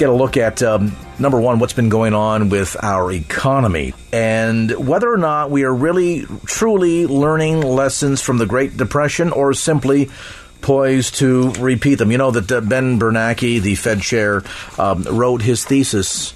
get a look at um, number one, what's been going on with our economy and whether or not we are really truly learning lessons from the Great Depression or simply poised to repeat them. You know that uh, Ben Bernanke, the Fed chair, um, wrote his thesis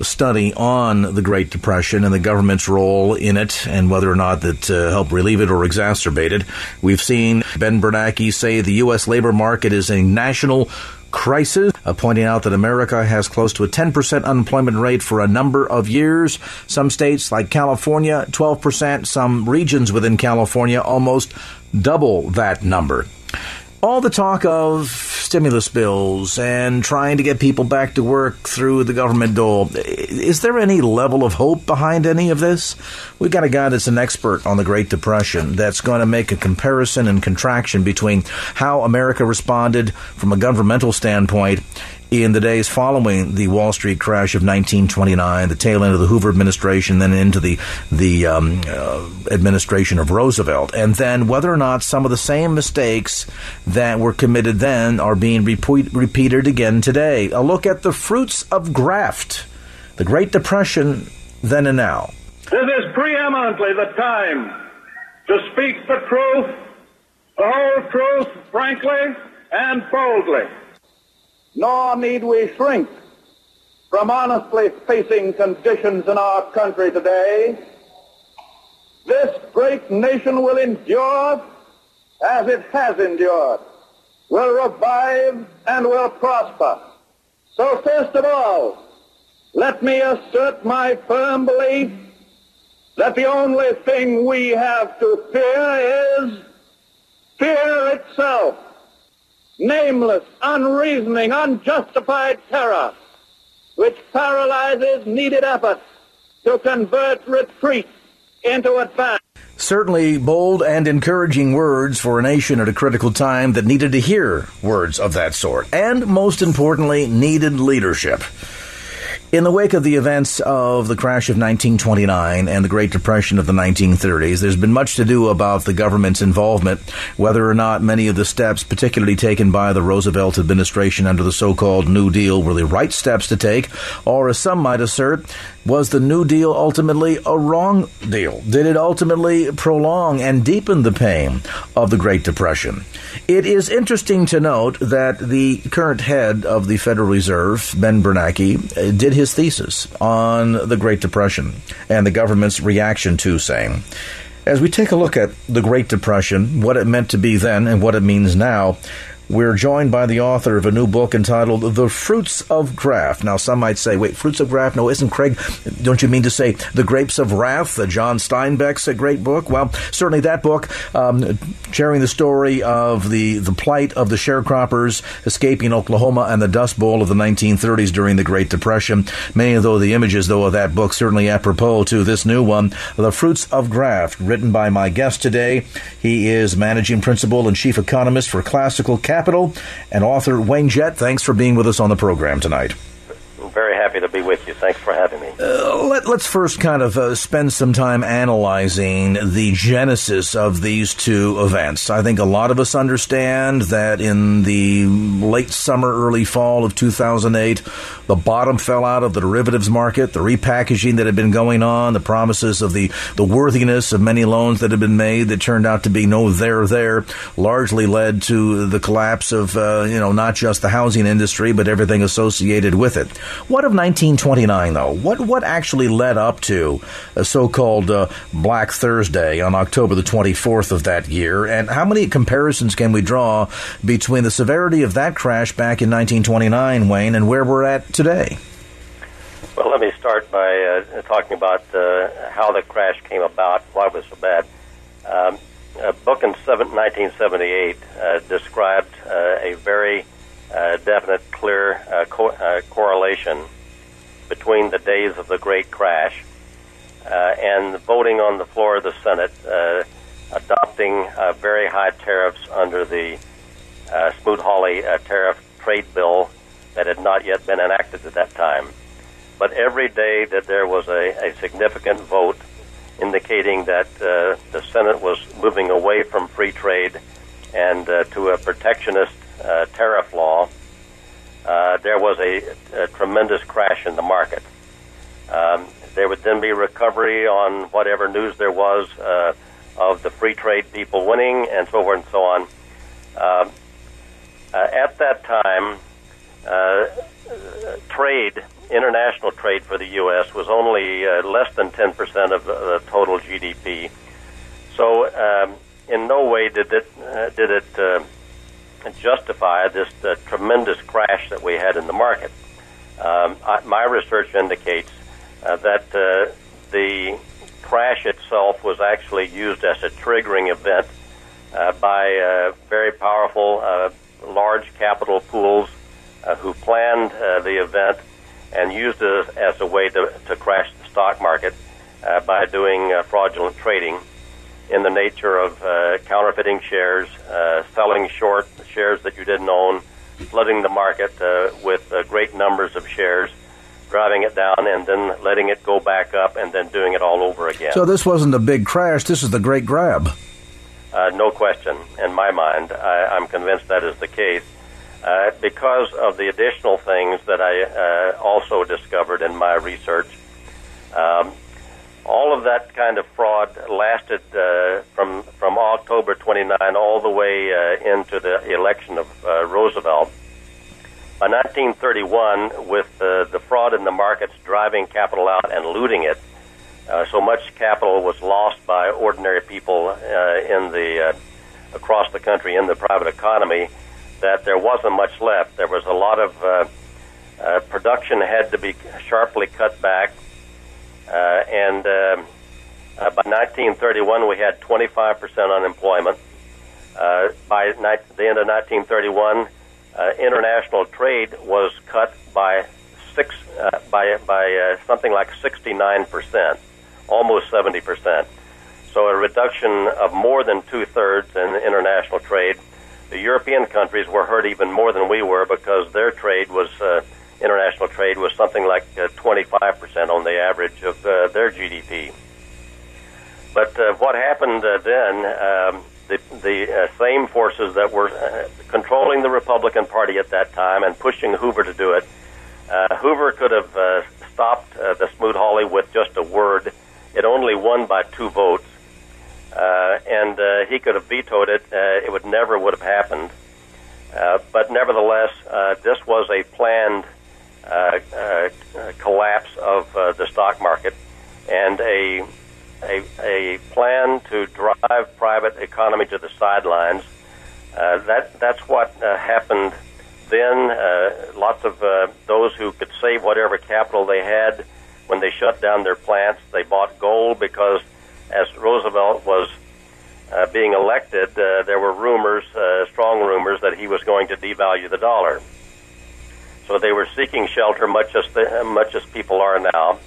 study on the Great Depression and the government's role in it and whether or not that uh, helped relieve it or exacerbate it. We've seen Ben Bernanke say the U.S. labor market is a national crisis, uh, pointing out that America has close to a 10% unemployment rate for a number of years. Some states, like California, 12%, some regions within California, almost double that number all the talk of stimulus bills and trying to get people back to work through the government dole, is there any level of hope behind any of this? We've got a guy that's an expert on the Great Depression that's going to make a comparison and contraction between how America responded from a governmental standpoint in the days following the Wall Street crash of 1929, the tail end of the Hoover administration, then into the the um, uh, administration of Roosevelt, and then whether or not some of the same mistakes that were committed then are being repeat, repeated again today. A look at the fruits of graft, the Great Depression, then and now. This is preeminently the time to speak the truth, the whole truth, frankly and boldly nor need we shrink from honestly facing conditions in our country today. This great nation will endure as it has endured, will revive and will prosper. So first of all, let me assert my firm belief that the only thing we have to fear is fear itself nameless, unreasoning, unjustified terror, which paralyzes needed effort to convert retreat into advance. Certainly bold and encouraging words for a nation at a critical time that needed to hear words of that sort. And most importantly, needed leadership. In the wake of the events of the crash of 1929 and the Great Depression of the 1930s, there's been much to do about the government's involvement, whether or not many of the steps, particularly taken by the Roosevelt administration under the so-called New Deal, were the right steps to take, or as some might assert, was the New Deal ultimately a wrong deal? Did it ultimately prolong and deepen the pain of the Great Depression? It is interesting to note that the current head of the Federal Reserve, Ben Bernanke, uh, did his thesis on the Great Depression and the government's reaction to saying, as we take a look at the Great Depression, what it meant to be then and what it means now, we're joined by the author of a new book entitled The Fruits of Graft. Now, some might say, wait, Fruits of Graft? No, isn't Craig, don't you mean to say The Grapes of Wrath, the John Steinbeck's a great book? Well, certainly that book, um, sharing the story of the, the plight of the sharecroppers escaping Oklahoma and the Dust Bowl of the 1930s during the Great Depression. Many of though the images, though, of that book certainly apropos to this new one, The Fruits of Graft, written by my guest today. He is managing principal and chief economist for classical Capital and author Wayne Jett. Thanks for being with us on the program tonight. Very happy to be with you. Thanks for having me. Uh, let, us first kind of uh, spend some time analyzing the genesis of these two events. I think a lot of us understand that in the late summer, early fall of 2008, the bottom fell out of the derivatives market, the repackaging that had been going on, the promises of the, the worthiness of many loans that had been made that turned out to be no there there, largely led to the collapse of, uh, you know, not just the housing industry, but everything associated with it. What of 1929, though? What what actually led up to a so-called uh, Black Thursday on October the 24th of that year, and how many comparisons can we draw between the severity of that crash back in 1929, Wayne, and where we're at today? Well, let me start by uh, talking about uh, how the crash came about, why it was so bad. Um, a book in seven, 1978 uh, described uh, a very definite, clear uh, co- uh, correlation between the days of the Great Crash uh, and voting on the floor of the Senate, uh, adopting uh, very high tariffs under the Smoot-Hawley tariff trade bill that had not yet been enacted at that time. But every day that there was a, a significant vote indicating that the Senate was moving away from free trade and to a protectionist uh, tariff law, uh, there was a, a tremendous crash in the market. Um, there would then be recovery on whatever news there was uh, of the free trade people winning and so forth and so on. Um, uh, at that time, uh, trade, international trade for the U.S. was only uh, less than 10% of the, total GDP. So, um, in no way did it uh, did it justify this uh, tremendous crash that we had in the market. Um, I, my research indicates uh, that uh, the crash itself was actually used as a triggering event uh, by uh, very powerful, large capital pools who planned the event and used it as a way to, to crash the stock market by doing fraudulent trading in the nature of uh, counterfeiting shares, uh, selling short shares that you didn't own, flooding the market uh, with uh, great numbers of shares, driving it down, and then letting it go back up, and then doing it all over again. So this wasn't a big crash. This is the great grab. Uh, no question, in my mind, I, I'm convinced that is the case. Uh, because of the additional things that I uh, also discovered in my research, um, all of that kind of fraud lasted uh, from from October 29 all the way uh, into the election of uh, Roosevelt. By 1931, with uh, the fraud in the markets driving capital out and looting it, uh, so much capital was lost by ordinary people uh, in the uh, across the country in the private economy that there wasn't much left. There was a lot of uh, uh, production had to be sharply cut back and um, uh, by 1931, we had 25% unemployment. Uh, by ni- the end of 1931, uh, international trade was cut by six uh, by by uh, something like 69%, almost 70%. So a reduction of more than two thirds in international trade. The European countries were hurt even more than we were because their trade was uh, international trade was something like uh, 25% on the average of uh, their GDP. But uh, what happened uh, then, um, the, the uh, same forces that were uh, controlling the Republican Party at that time and pushing Hoover to do it, uh, Hoover could have uh, stopped uh, the Smoot-Hawley with just a word. It only won by two votes. Uh, and uh, he could have vetoed it. Uh, it would never would have happened. Uh, but nevertheless, uh, this was a planned collapse of uh, the stock market and a, a, a plan to drive private economy to the sidelines. Uh, that that's what uh, happened then. Uh, lots of uh, those who could save whatever capital they had when they shut down their plants, they bought gold because, as Roosevelt was uh, being elected, uh, there were rumors, uh, strong rumors, that he was going to devalue the dollar. So they were seeking shelter, much as the, much as people are now.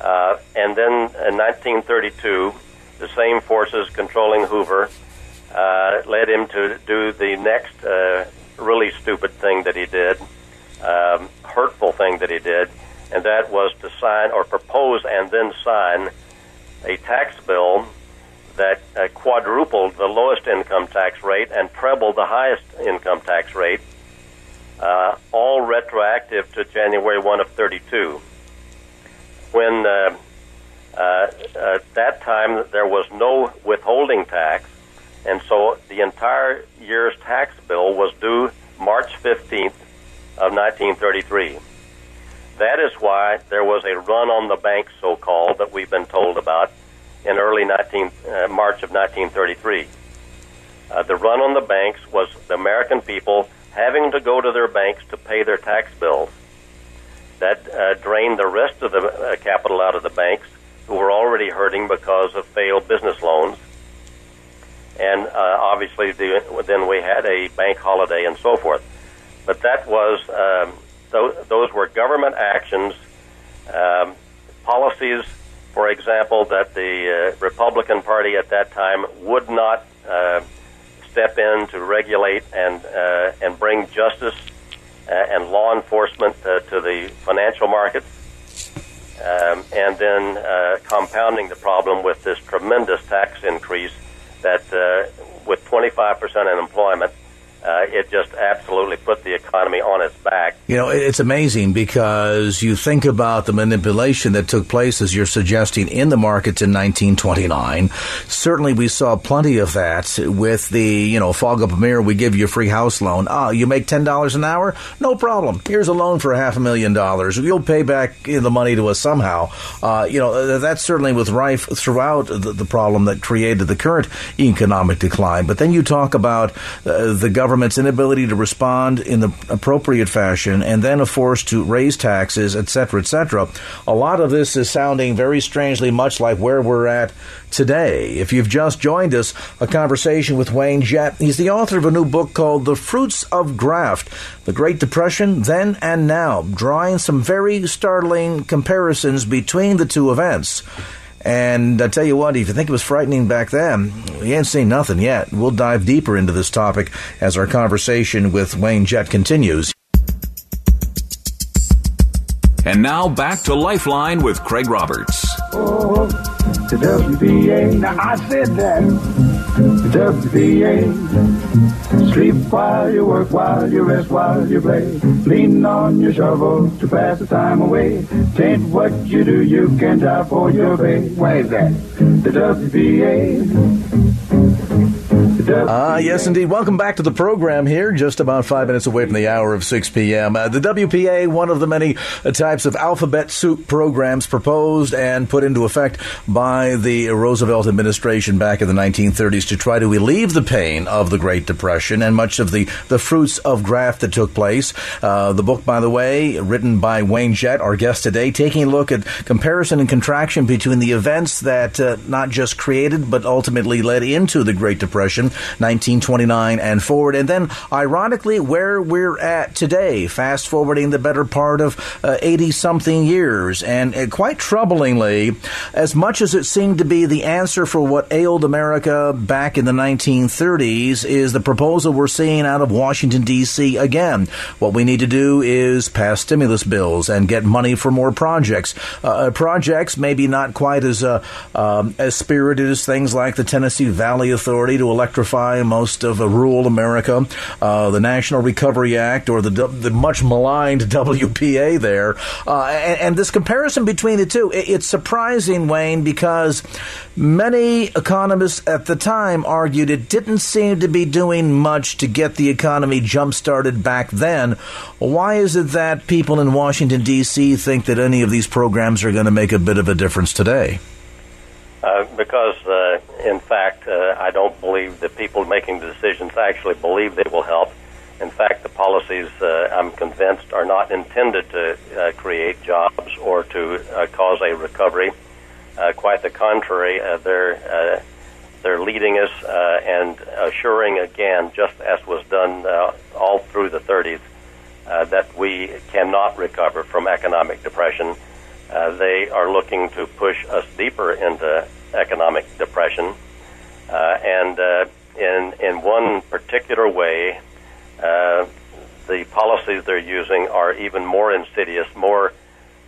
Uh, and then in 1932, the same forces controlling Hoover uh, led him to do the next uh, really stupid thing that he did. Um, hurtful thing that he did, and that was to sign or propose and then sign a tax bill that uh, quadrupled the lowest income tax rate and trebled the highest income tax rate, uh, retroactive to January 1 of 32. When uh, uh, at that time there was no withholding tax, and so the entire year's tax bill was due March 15th of 1933. That is why there was a run on the bank, so called, that we've been told about in early 19, uh, March of 1933. Uh, the run on the banks was the American people having to go to their banks to pay their tax bills. That uh, drained the rest of the uh, capital out of the banks, who were already hurting because of failed business loans. And uh, obviously, the, then we had a bank holiday and so forth. But that was um, th- those were government actions, um, policies for example, that the uh, Republican Party at that time would not uh, step in to regulate and uh, and bring justice uh, and law enforcement uh, to the financial markets, um, and then uh, compounding the problem with this tremendous tax increase that, with 25% unemployment, uh, it just absolutely put the economy on its back. You know, it's amazing because you think about the manipulation that took place, as you're suggesting, in the markets in 1929. Certainly, we saw plenty of that with the, you know, fog up a mirror, we give you a free house loan. Ah, you make $10 an hour? No problem. Here's a loan for half a million dollars. You'll pay back the money to us somehow. Uh, you know, that's certainly with rife throughout the, the, problem that created the current economic decline. But then you talk about uh, the government government's inability to respond in the appropriate fashion and then a force to raise taxes, etc., etc. A lot of this is sounding very strangely much like where we're at today. If you've just joined us, a conversation with Wayne Jett. He's the author of a new book called The Fruits of Graft The Great Depression, Then and Now, drawing some very startling comparisons between the two events. And I tell you what, if you think it was frightening back then, we ain't seen nothing yet. We'll dive deeper into this topic as our conversation with Wayne Jett continues. And now back to Lifeline with Craig Roberts. Oh, the WPA. Now I said that. The WPA. Sleep while you work, while you rest, while you play. Lean on your shovel to pass the time away. Tain't what you do, you can die for your pay. Why is that? The WPA. Ah, uh, yes, indeed. Welcome back to the program here, just about five minutes away from the hour of 6 p.m. Uh, the WPA, one of the many uh, types of alphabet soup programs proposed and put into effect by the Roosevelt administration back in the 1930s to try to relieve the pain of the Great Depression and much of the, the fruits of graft that took place. Uh, the book, by the way, written by Wayne Jett, our guest today, taking a look at comparison and contraction between the events that uh, not just created but ultimately led into the Great Depression 1929 and forward. And then, ironically, where we're at today, fast forwarding the better part of 80 uh, something years. And uh, quite troublingly, as much as it seemed to be the answer for what ailed America back in the 1930s, is the proposal we're seeing out of Washington, D.C. again. What we need to do is pass stimulus bills and get money for more projects. Uh, uh projects maybe not quite as uh, um, as spirited as things like the Tennessee Valley Authority to electrify electrify most of rural America. Uh, the National Recovery Act, or the the much maligned WPA, there, uh, and, and, this comparison between the two, it, it's surprising, Wayne, because many economists at the time argued it didn't seem to be doing much to get the economy jump started back then. Why is it that people in Washington D.C. think that any of these programs are going to make a bit of a difference today? Uh, because, uh, in fact, uh, I don't believe that people making the decisions actually believe they will help. In fact, the policies, uh, I'm convinced, are not intended to uh, create jobs or to uh, cause a recovery. Uh, quite the contrary, uh, they're uh, they're leading us uh, and assuring again, just as was done uh, all through the 30s, uh, that we cannot recover from economic depression uh, they are looking to push us deeper into economic depression. Uh, and uh, in, in one particular way, uh, the policies they're using are even more insidious, more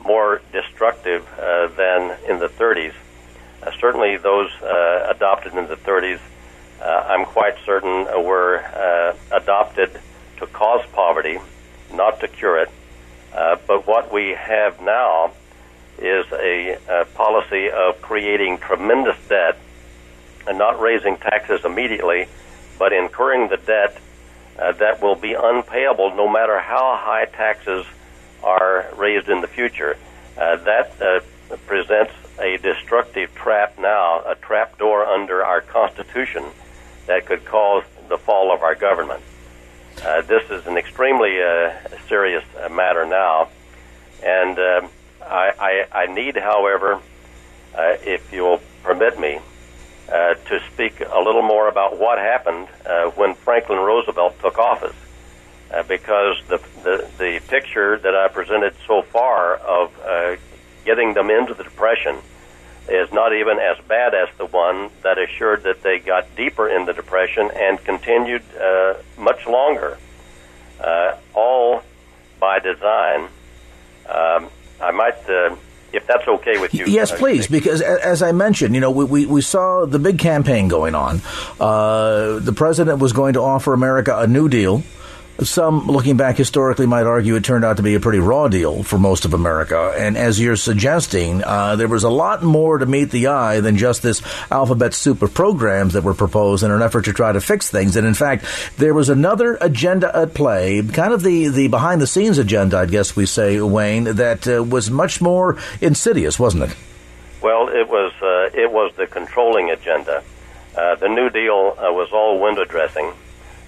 more destructive uh, than in the 30s. Uh, certainly, those uh, adopted in the 30s, uh, I'm quite certain, were adopted to cause poverty, not to cure it. But what we have now is a, a policy of creating tremendous debt and not raising taxes immediately, but incurring the debt uh, that will be unpayable no matter how high taxes are raised in the future. Uh, that uh, presents a destructive trap now, a trap door under our Constitution that could cause the fall of our government. Uh, this is an extremely uh, serious uh, matter now, and um, I, I, I, need, however, uh, if you'll permit me, uh, to speak a little more about what happened uh, when Franklin Roosevelt took office, because the, the the picture that I presented so far of getting them into the depression is not even as bad as the one that assured that they got deeper in the depression and continued uh, much longer, uh, all by design. Um, I might, uh, if that's okay with you. Yes, please, because as I mentioned, you know, we, we, we saw the big campaign going on. Uh, the president was going to offer America a New Deal. Some, looking back historically, might argue it turned out to be a pretty raw deal for most of America. And as you're suggesting, uh, there was a lot more to meet the eye than just this alphabet soup of programs that were proposed in an effort to try to fix things. And in fact, there was another agenda at play, kind of the, the behind the scenes agenda, I guess we say, Wayne, that uh, was much more insidious, wasn't it? Well, it was, uh, it was the controlling agenda. Uh, the New Deal uh, was all window dressing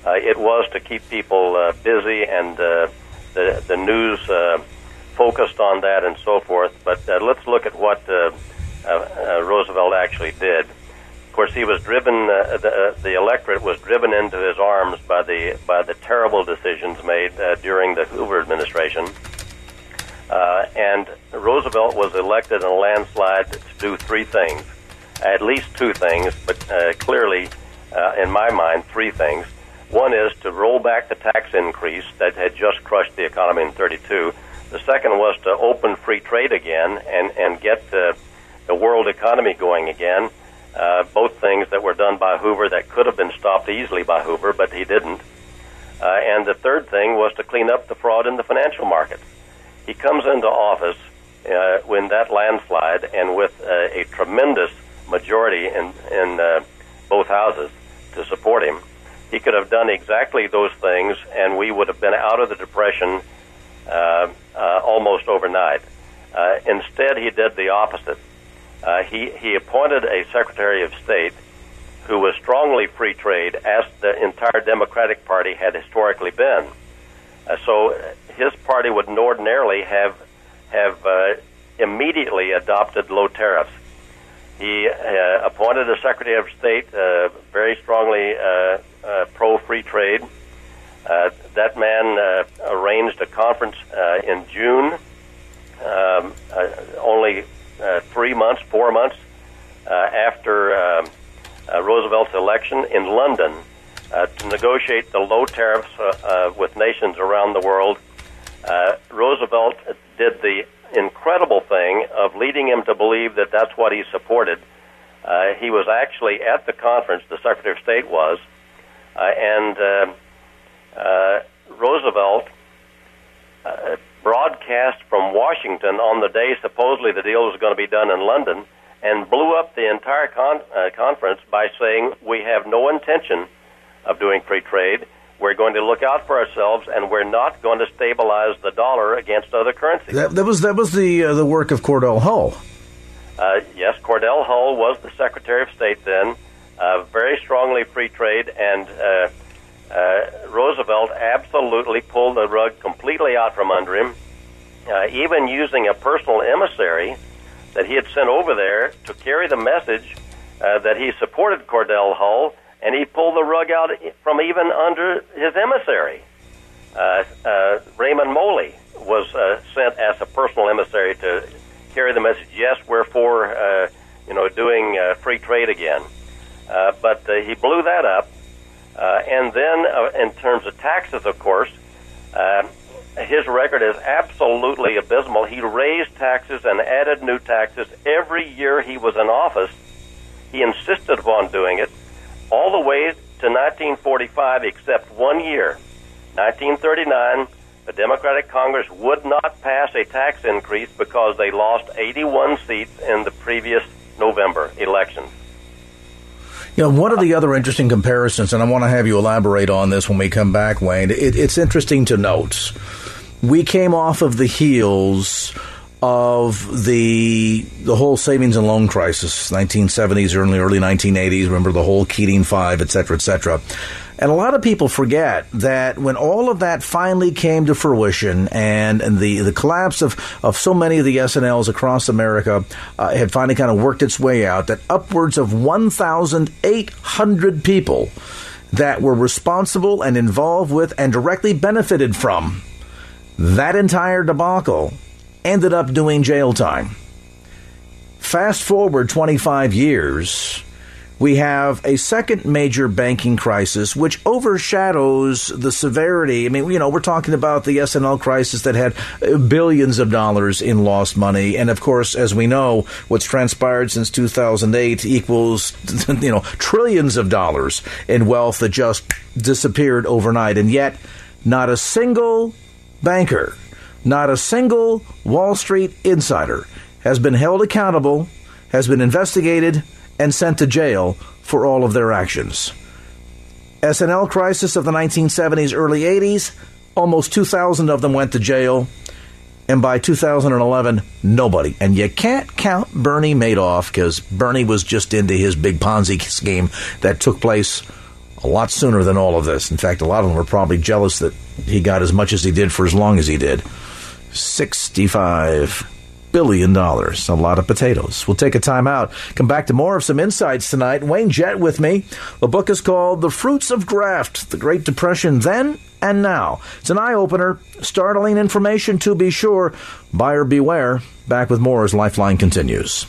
uh, it was to keep people uh, busy and uh, the the news uh, focused on that and so forth. But uh, let's look at what uh, uh, uh, Roosevelt actually did. Of course, he was driven. Uh, the, uh, the electorate was driven into his arms by the by the terrible decisions made uh, during the Hoover administration. Uh, and Roosevelt was elected in a landslide to do three things, at least two things, but uh, clearly, uh, in my mind, three things. One is to roll back the tax increase that had just crushed the economy in 32. The second was to open free trade again and, and get the, the world economy going again. Uh, both things that were done by Hoover that could have been stopped easily by Hoover, but he didn't. Uh, and the third thing was to clean up the fraud in the financial markets. He comes into office uh, when that landslide and with uh, a tremendous majority in, in uh, both houses to support him. He could have done exactly those things, and we would have been out of the Depression uh, uh, almost overnight. Uh, instead, he did the opposite. Uh, he, he appointed a Secretary of State who was strongly free trade, as the entire Democratic Party had historically been. Uh, so his party would ordinarily have have uh, immediately adopted low tariffs. He uh, appointed a Secretary of State uh, very strongly uh, uh, pro free trade. Uh, that man uh, arranged a conference in June, um, only three months, four months after uh, Roosevelt's election in London to negotiate the low tariffs with nations around the world. Roosevelt did the incredible thing of leading him to believe that that's what he supported. Uh, he was actually at the conference, the Secretary of State was, uh, and uh, uh, Roosevelt uh, broadcast from Washington on the day supposedly the deal was going to be done in London and blew up the entire con- uh, conference by saying, We have no intention of doing free trade we're going to look out for ourselves, and we're not going to stabilize the dollar against other currencies. That, that was that was the uh, the work of Cordell Hull. Uh, yes, Cordell Hull was the Secretary of State then, uh, very strongly free trade, and uh, uh, Roosevelt absolutely pulled the rug completely out from under him, uh, even using a personal emissary that he had sent over there to carry the message that he supported Cordell Hull and he pulled the rug out from even under his emissary. Uh, uh, Raymond Moley was uh, sent as a personal emissary to carry the message. Yes, we're for uh, you know doing uh, free trade again, uh, but he blew that up. And then, in terms of taxes, of course, his record is absolutely abysmal. He raised taxes and added new taxes every year he was in office. He insisted upon doing it all the way to 1945, except one year, 1939. The Democratic Congress would not pass a tax increase because they lost 81 seats in the previous November election. You know, one of the other interesting comparisons, and I want to have you elaborate on this when we come back, Wayne. It, it's interesting to note. We came off of the heels of the the whole savings and loan crisis, 1970s, early early 1980s. Remember the whole Keating Five, et cetera, et cetera. And a lot of people forget that when all of that finally came to fruition and, and the, the collapse of, of so many of the S&Ls across America uh, had finally kind of worked its way out, that upwards of 1,800 people that were responsible and involved with and directly benefited from that entire debacle ended up doing jail time. Fast forward 25 years we have a second major banking crisis, which overshadows the severity. I mean, you know, we're talking about the S&L crisis that had uh, billions of dollars in lost money, and of course, as we know, what's transpired since 2008 equals, you know, trillions of dollars in wealth that just disappeared overnight, and yet, not a single banker, not a single Wall Street insider has been held accountable, has been investigated and sent to jail for all of their actions. S&L crisis of the 1970s, early 80s, almost 2,000 of them went to jail. And by 2011, nobody. And you can't count Bernie Madoff because Bernie was just into his big Ponzi scheme that took place a lot sooner than all of this. In fact, a lot of them were probably jealous that he got as much as he did for as long as he did. 65 billion dollars. A lot of potatoes. We'll take a time out. Come back to more of some insights tonight. Wayne Jett with me. The book is called The Fruits of Graft: The Great Depression Then and Now. It's an eye opener, startling information to be sure. Buyer beware. Back with more as Lifeline continues.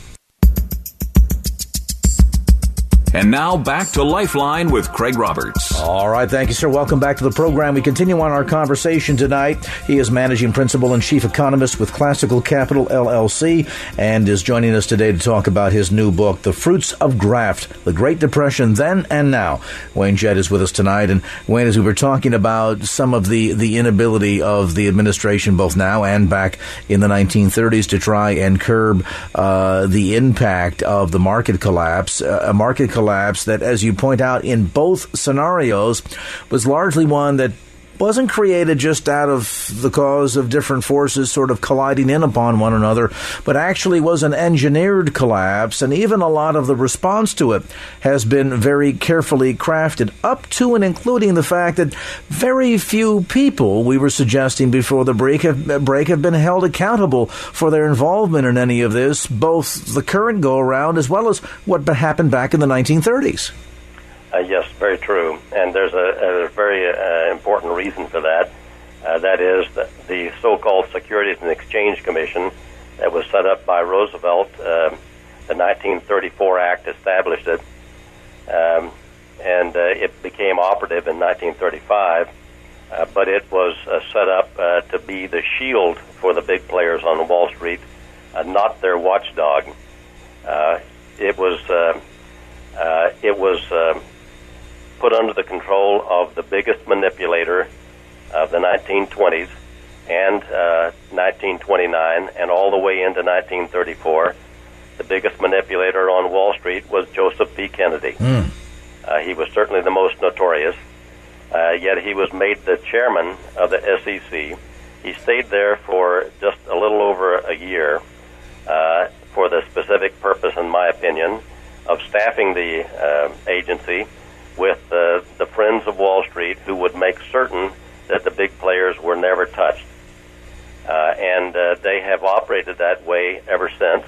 And now back to Lifeline with Craig Roberts. All right, thank you, sir. Welcome back to the program. We continue on our conversation tonight. He is managing principal and chief economist with Classical Capital LLC and is joining us today to talk about his new book, The Fruits of Graft The Great Depression Then and Now. Wayne Jett is with us tonight. And Wayne, as we were talking about some of the, the inability of the administration, both now and back in the 1930s, to try and curb uh, the impact of the market collapse, uh, a market collapse collapse that, as you point out in both scenarios, was largely one that wasn't created just out of the cause of different forces sort of colliding in upon one another, but actually was an engineered collapse, and even a lot of the response to it has been very carefully crafted, up to and including the fact that very few people, we were suggesting before the break, have, break, have been held accountable for their involvement in any of this, both the current go around as well as what happened back in the 1930s. Uh, yes, very true. And there's a, a very uh, important reason for that. Uh, that is that the so-called Securities and Exchange Commission that was set up by Roosevelt. Uh, the 1934 Act established it, um, and uh, it became operative in 1935. Uh, but it was uh, set up uh, to be the shield for the big players on Wall Street, uh, not their watchdog. Uh, it was uh, uh, it was uh, put under the control of the biggest manipulator of the 1920s and uh, 1929 and all the way into 1934. The biggest manipulator on Wall Street was Joseph P. Kennedy. Mm. Uh, he was certainly the most notorious, uh, yet he was made the chairman of the SEC. He stayed there for just a little over a year uh, for the specific purpose, in my opinion, of staffing the uh, agency with uh, the friends of Wall Street who would make certain that the big players were never touched. Uh, and uh, they have operated that way ever since.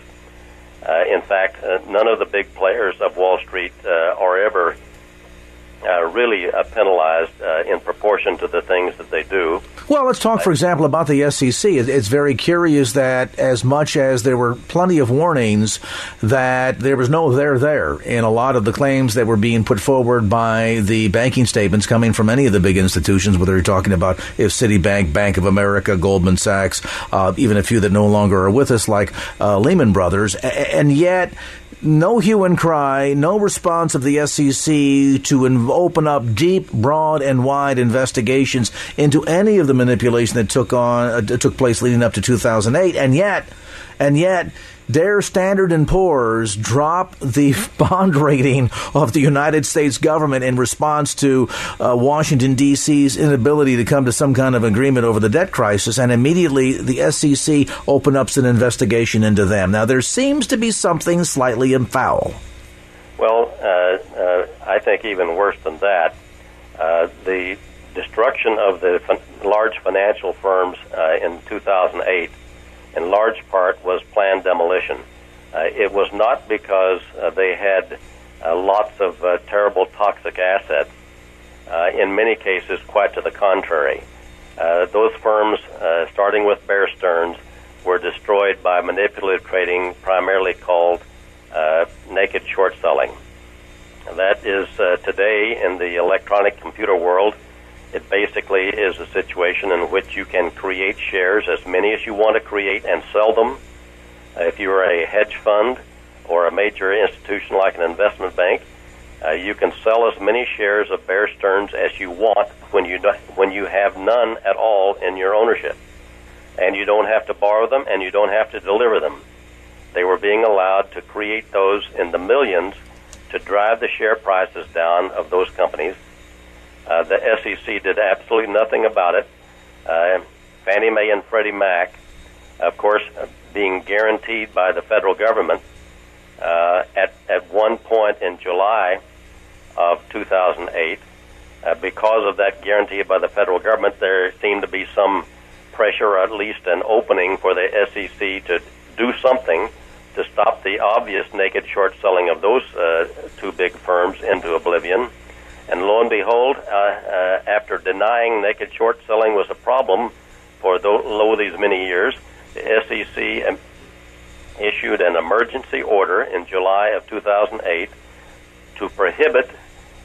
Uh, in fact, uh, none of the big players of Wall Street uh, are ever uh, really uh, penalized uh, in proportion to the things that they do. Well, let's talk, for example, about the SEC. It's very curious that as much as there were plenty of warnings that there was no there there in a lot of the claims that were being put forward by the banking statements coming from any of the big institutions, whether you're talking about if Citibank, Bank of America, Goldman Sachs, uh, even a few that no longer are with us, like uh, Lehman Brothers, and yet no hue and cry, no response of the SEC to in- open up deep, broad, and wide investigations into any of the manipulation that took on uh, took place leading up to 2008, and yet, and yet dare Standard and Poor's drop the bond rating of the United States government in response to uh, Washington D.C.'s inability to come to some kind of agreement over the debt crisis, and immediately the SEC open up an investigation into them. Now there seems to be something slightly foul. Well, uh, uh, I think even worse than that, uh, the destruction of the fin- large financial firms uh, in 2008 in large part was planned demolition. Uh, it was not because uh, they had uh, lots of uh, terrible toxic assets. Uh, in many cases, quite to the contrary. Uh, those firms, starting with Bear Stearns, were destroyed by manipulative trading, primarily called naked short selling. That is today in the electronic computer world it basically is a situation in which you can create shares, as many as you want to create, and sell them. Uh, if you're a hedge fund or a major institution like an investment bank, uh, you can sell as many shares of Bear Stearns as you want when you when you have none at all in your ownership, and you don't have to borrow them and you don't have to deliver them. They were being allowed to create those in the millions to drive the share prices down of those companies uh, the SEC did absolutely nothing about it. Uh, Fannie Mae and Freddie Mac, of course, uh, being guaranteed by the federal government uh, at at one point in July of 2008. Uh, because of that guarantee by the federal government, there seemed to be some pressure, or at least an opening for the SEC to do something to stop the obvious naked short selling of those uh, two big firms into oblivion. And lo and behold, uh, uh, after denying naked short selling was a problem for lo these many years, the SEC issued an emergency order in July of 2008 to prohibit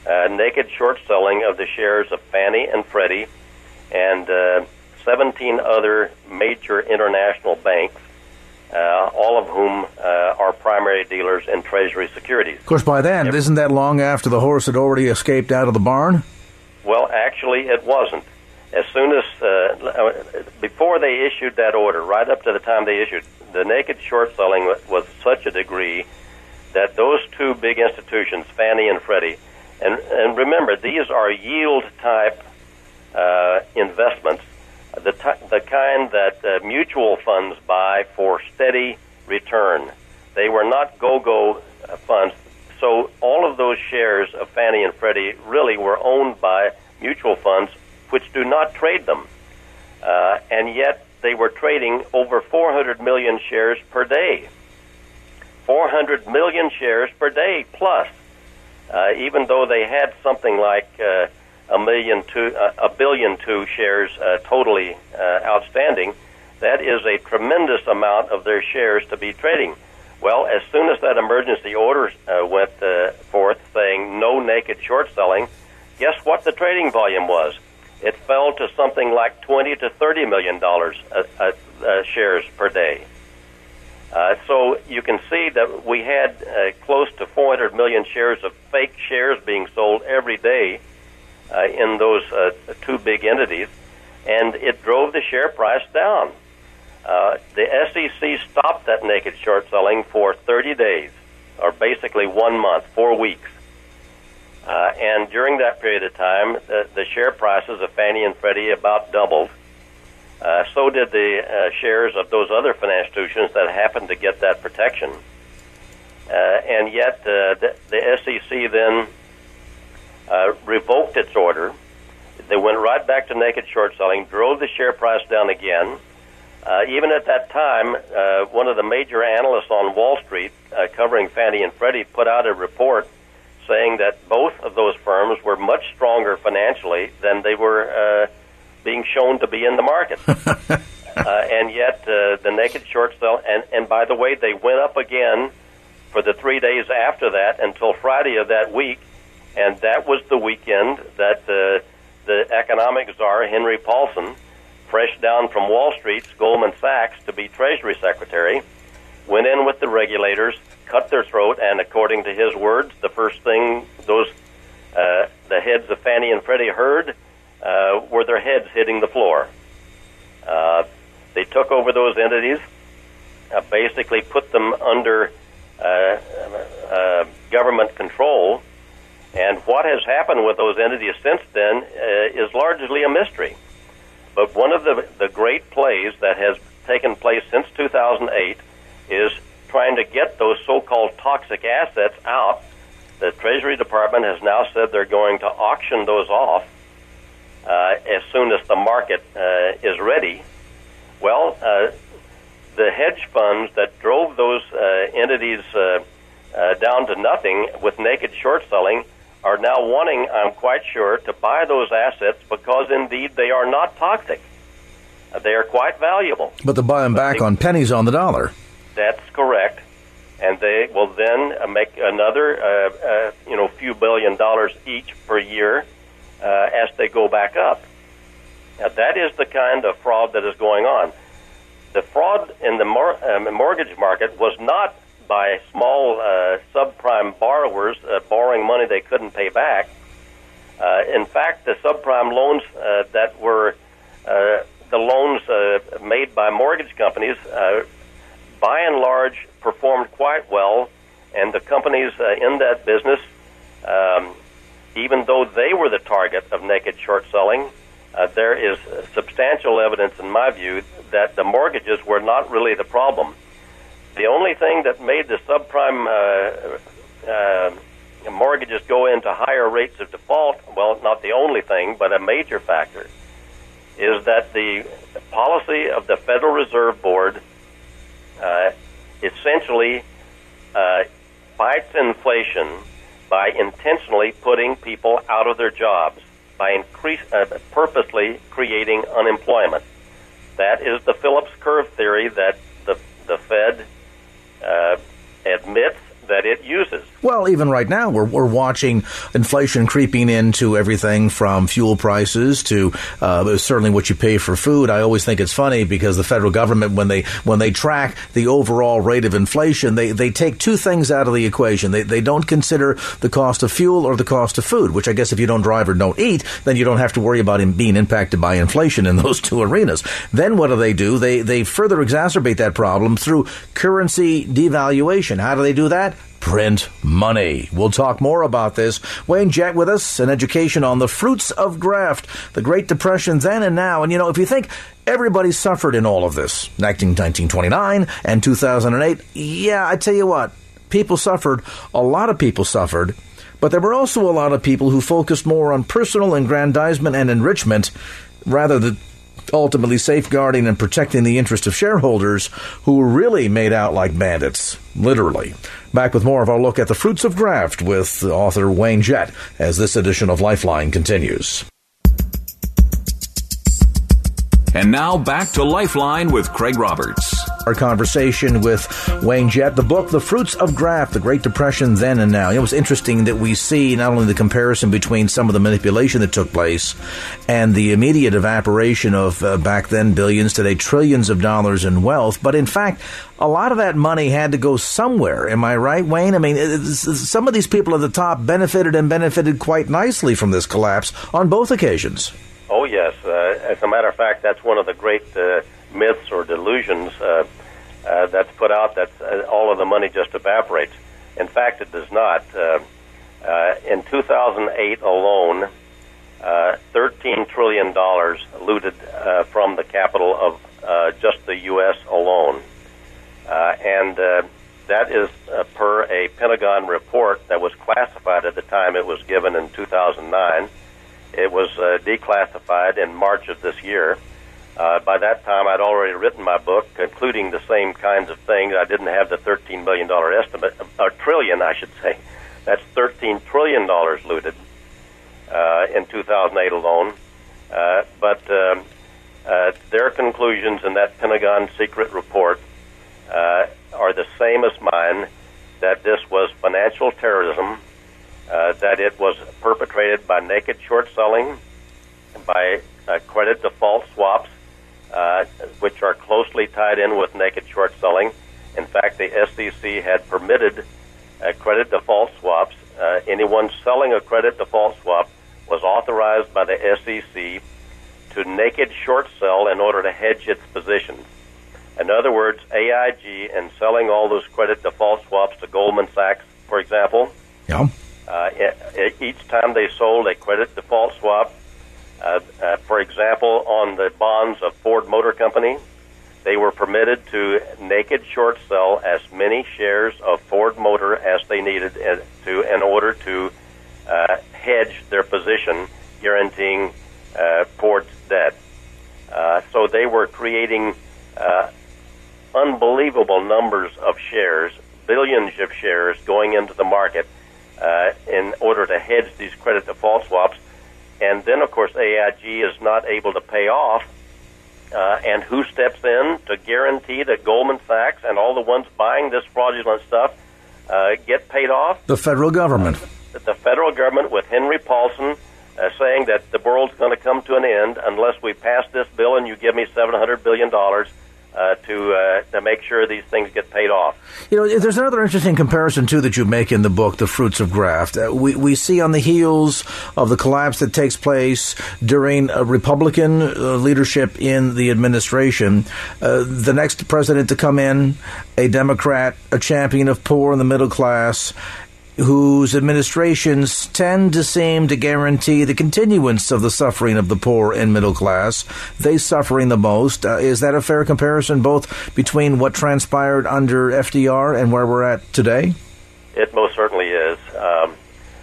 uh, naked short selling of the shares of Fannie and Freddie and uh, 17 other major international banks uh, all of whom uh, are primary dealers in Treasury securities. Of course, by then, yep. isn't that long after the horse had already escaped out of the barn? Well, actually, it wasn't. As soon as, uh, before they issued that order, right up to the time they issued, the naked short selling was such a degree that those two big institutions, Fannie and Freddie, and, and remember, these are yield type uh, investments the, t- the kind that uh, mutual funds buy for steady return. They were not go-go uh, funds. So all of those shares of Fannie and Freddie really were owned by mutual funds, which do not trade them. Uh, and yet they were trading over 400 million shares per day. 400 million shares per day plus. Uh, even though they had something like uh, a million two, uh, a billion two shares uh, totally uh, outstanding. That is a tremendous amount of their shares to be trading. Well, as soon as that emergency order uh, went uh, forth saying no naked short selling, guess what the trading volume was? It fell to something like 20 to 30 million dollars uh, shares per day. Uh, so you can see that we had uh, close to 400 million shares of fake shares being sold every day uh, in those uh, two big entities, and it drove the share price down. Uh, the SEC stopped that naked short selling for 30 days, or basically one month, four weeks. Uh, and during that period of time, the, the share prices of Fannie and Freddie about doubled. Uh, so did the uh, shares of those other financial institutions that happened to get that protection. Uh, and yet, uh, the, the SEC then uh, revoked its order. They went right back to naked short selling, drove the share price down again. Uh, even at that time, uh, one of the major analysts on Wall Street uh, covering Fannie and Freddie put out a report saying that both of those firms were much stronger financially than they were uh, being shown to be in the market. uh, and yet, uh, the naked short sell, and, and by the way, they went up again for the three days after that until Friday of that week, and that was the weekend that uh, the economic czar, Henry Paulson, fresh down from Wall Street's Goldman Sachs to be Treasury Secretary, went in with the regulators, cut their throat, and according to his words, the first thing those uh, the heads of Fannie and Freddie heard uh, were their heads hitting the floor. Uh, they took over those entities, uh, basically put them under uh, uh, government control, and what has happened with those entities since then uh, is largely a mystery. But one of the, the great plays that has taken place since 2008 is trying to get those so-called toxic assets out. The Treasury Department has now said they're going to auction those off uh, as soon as the market uh, is ready. Well, uh, the hedge funds that drove those uh, entities uh, down to nothing with naked short selling are now wanting, I'm quite sure, to buy those assets because indeed they are not toxic. Uh, they are quite valuable. But to buy them back on pennies on the dollar. That's correct. And they will then uh, make another, uh, uh, you know, few billion dollars each per year uh, as they go back up. Now, that is the kind of fraud that is going on. The fraud in the mor- um, mortgage market was not by small uh, subprime borrowers uh, borrowing money they couldn't pay back. Uh, in fact, the subprime loans uh, that were uh, the loans uh, made by mortgage companies, uh, by and large, performed quite well, and the companies uh, in that business, um, even though they were the target of naked short selling, uh, there is substantial evidence, in my view, that the mortgages were not really the problem. The only thing that made the subprime uh, uh, mortgages go into higher rates of default, well, not the only thing, but a major factor, is that the policy of the Federal Reserve Board uh, essentially uh, fights inflation by intentionally putting people out of their jobs, by increase, uh, purposely creating unemployment. That is the Phillips curve theory that the, the Fed uh, admits that it uses. Well, even right now, we're, we're watching inflation creeping into everything from fuel prices to uh, certainly what you pay for food. I always think it's funny because the federal government, when they when they track the overall rate of inflation, they, they take two things out of the equation. They, they don't consider the cost of fuel or the cost of food, which I guess if you don't drive or don't eat, then you don't have to worry about being impacted by inflation in those two arenas. Then what do they do? They they further exacerbate that problem through currency devaluation. How do they do that? Print money. We'll talk more about this. Wayne Jett with us, an education on the fruits of graft, the Great Depression then and now. And you know, if you think everybody suffered in all of this, 1929 and 2008, yeah, I tell you what, people suffered. A lot of people suffered. But there were also a lot of people who focused more on personal aggrandizement and enrichment rather than ultimately safeguarding and protecting the interest of shareholders who were really made out like bandits, literally. Back with more of our look at the fruits of graft with author Wayne Jett as this edition of Lifeline continues. And now back to Lifeline with Craig Roberts. Our conversation with Wayne Jett, the book, The Fruits of Graft, The Great Depression Then and Now. It was interesting that we see not only the comparison between some of the manipulation that took place and the immediate evaporation of uh, back then billions, today trillions of dollars in wealth, but in fact, a lot of that money had to go somewhere. Am I right, Wayne? I mean, some of these people at the top benefited and benefited quite nicely from this collapse on both occasions. Oh, yes. Uh, as a matter of fact, that's one of the great uh, myths or delusions uh, uh, that's put out that uh, all of the money just evaporates. In fact, it does not. Uh, uh, in 2008 alone, uh, $13 trillion looted uh, from the capital of uh, just the U.S. alone. Uh, and uh, that is uh, per a Pentagon report that was classified at the time it was given in 2009. It was uh, declassified in March of this year. Uh, by that time, I'd already written my book, including the same kinds of things. I didn't have the $13 billion estimate, a trillion, I should say, That's $13 trillion looted uh, in 2008 alone. Uh, but um, uh, their conclusions in that Pentagon secret report uh, are the same as mine that this was financial terrorism, uh, that it was perpetrated by naked short selling, by uh, credit default swaps, uh, which are closely tied in with naked short selling. In fact, the SEC had permitted uh, credit default swaps. Uh, anyone selling a credit default swap was authorized by the SEC to naked short sell in order to hedge its positions. In other words, AIG and selling all those credit default swaps to Goldman Sachs, for example, Yeah. uh, each time they sold a credit default swap, uh, uh, for example, on the bonds of Ford Motor Company, they were permitted to naked short sell as many shares of Ford Motor as they needed in- to in order to uh, hedge their position, guaranteeing uh, Ford's debt. Uh, so they were creating uh, unbelievable numbers of shares, billions of shares going into the market uh, in order to hedge these credit default swaps. And then, of course, AIG is not able to pay off. Uh, and who steps in to guarantee that Goldman Sachs and all the ones buying this fraudulent stuff uh, get paid off? The federal government. the federal government with Henry Paulson uh, saying that the world's going to come to an end unless we pass this bill and you give me seven hundred billion dollars uh, to uh, to make sure these things get paid off. You know, there's another interesting comparison too that you make in the book, "The Fruits of Graft." Uh, we we see on the heels of the collapse that takes place during a Republican uh, leadership in the administration, uh, the next president to come in, a Democrat, a champion of poor and the middle class. Whose administrations tend to seem to guarantee the continuance of the suffering of the poor and middle class. They suffering the most. Uh, is that a fair comparison, both between what transpired under FDR and where we're at today? It most certainly is. Um,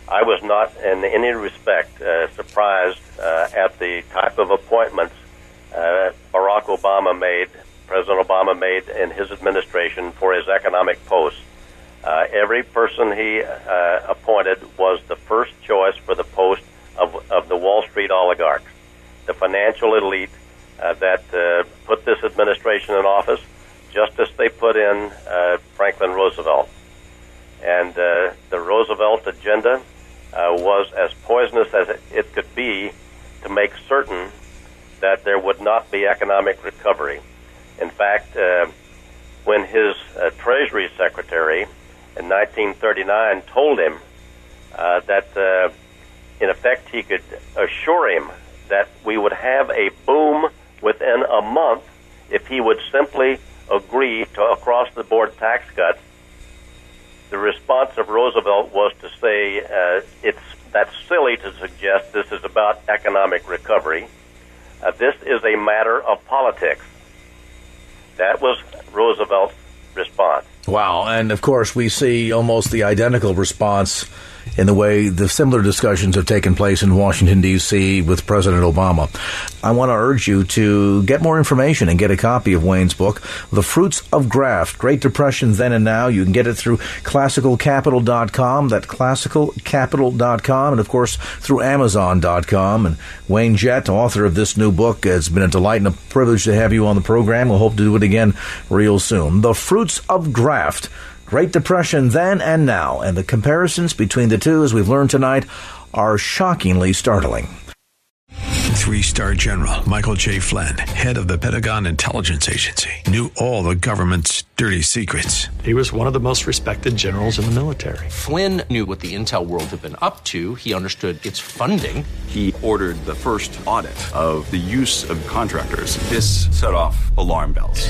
I was not in any respect uh, surprised uh, at the type of appointments uh, Barack Obama made, President Obama made in his administration for his economic posts. Uh, every person he uh, appointed was the first choice for the post of, of the Wall Street oligarchs, the financial elite uh, that uh, put this administration in office, just as they put in uh, Franklin Roosevelt. And uh, the Roosevelt agenda was as poisonous as it, it could be to make certain that there would not be economic recovery. In fact, when his Treasury Secretary in 1939 told him uh, that, uh, in effect, he could assure him that we would have a boom within a month if he would simply agree to across the board tax cuts. The response of Roosevelt was to say uh, it's that's silly to suggest this is about economic recovery. Uh, this is a matter of politics. That was Roosevelt's response. Wow. And of course, we see almost the identical response in the way the similar discussions have taken place in Washington, D.C. with President Obama. I want to urge you to get more information and get a copy of Wayne's book, The Fruits of Graft, Great Depression Then and Now. You can get it through classicalcapital.com, that classicalcapital.com, and of course through amazon.com. And Wayne Jett, author of this new book, it's been a delight and a privilege to have you on the program. We'll hope to do it again real soon. The Fruits of Graft. Great Depression then and now, and the comparisons between the two, as we've learned tonight, are shockingly startling. Three star general Michael J. Flynn, head of the Pentagon Intelligence Agency, knew all the government's dirty secrets. He was one of the most respected generals in the military. Flynn knew what the intel world had been up to. He understood its funding. He ordered the first audit of the use of contractors. This set off alarm bells.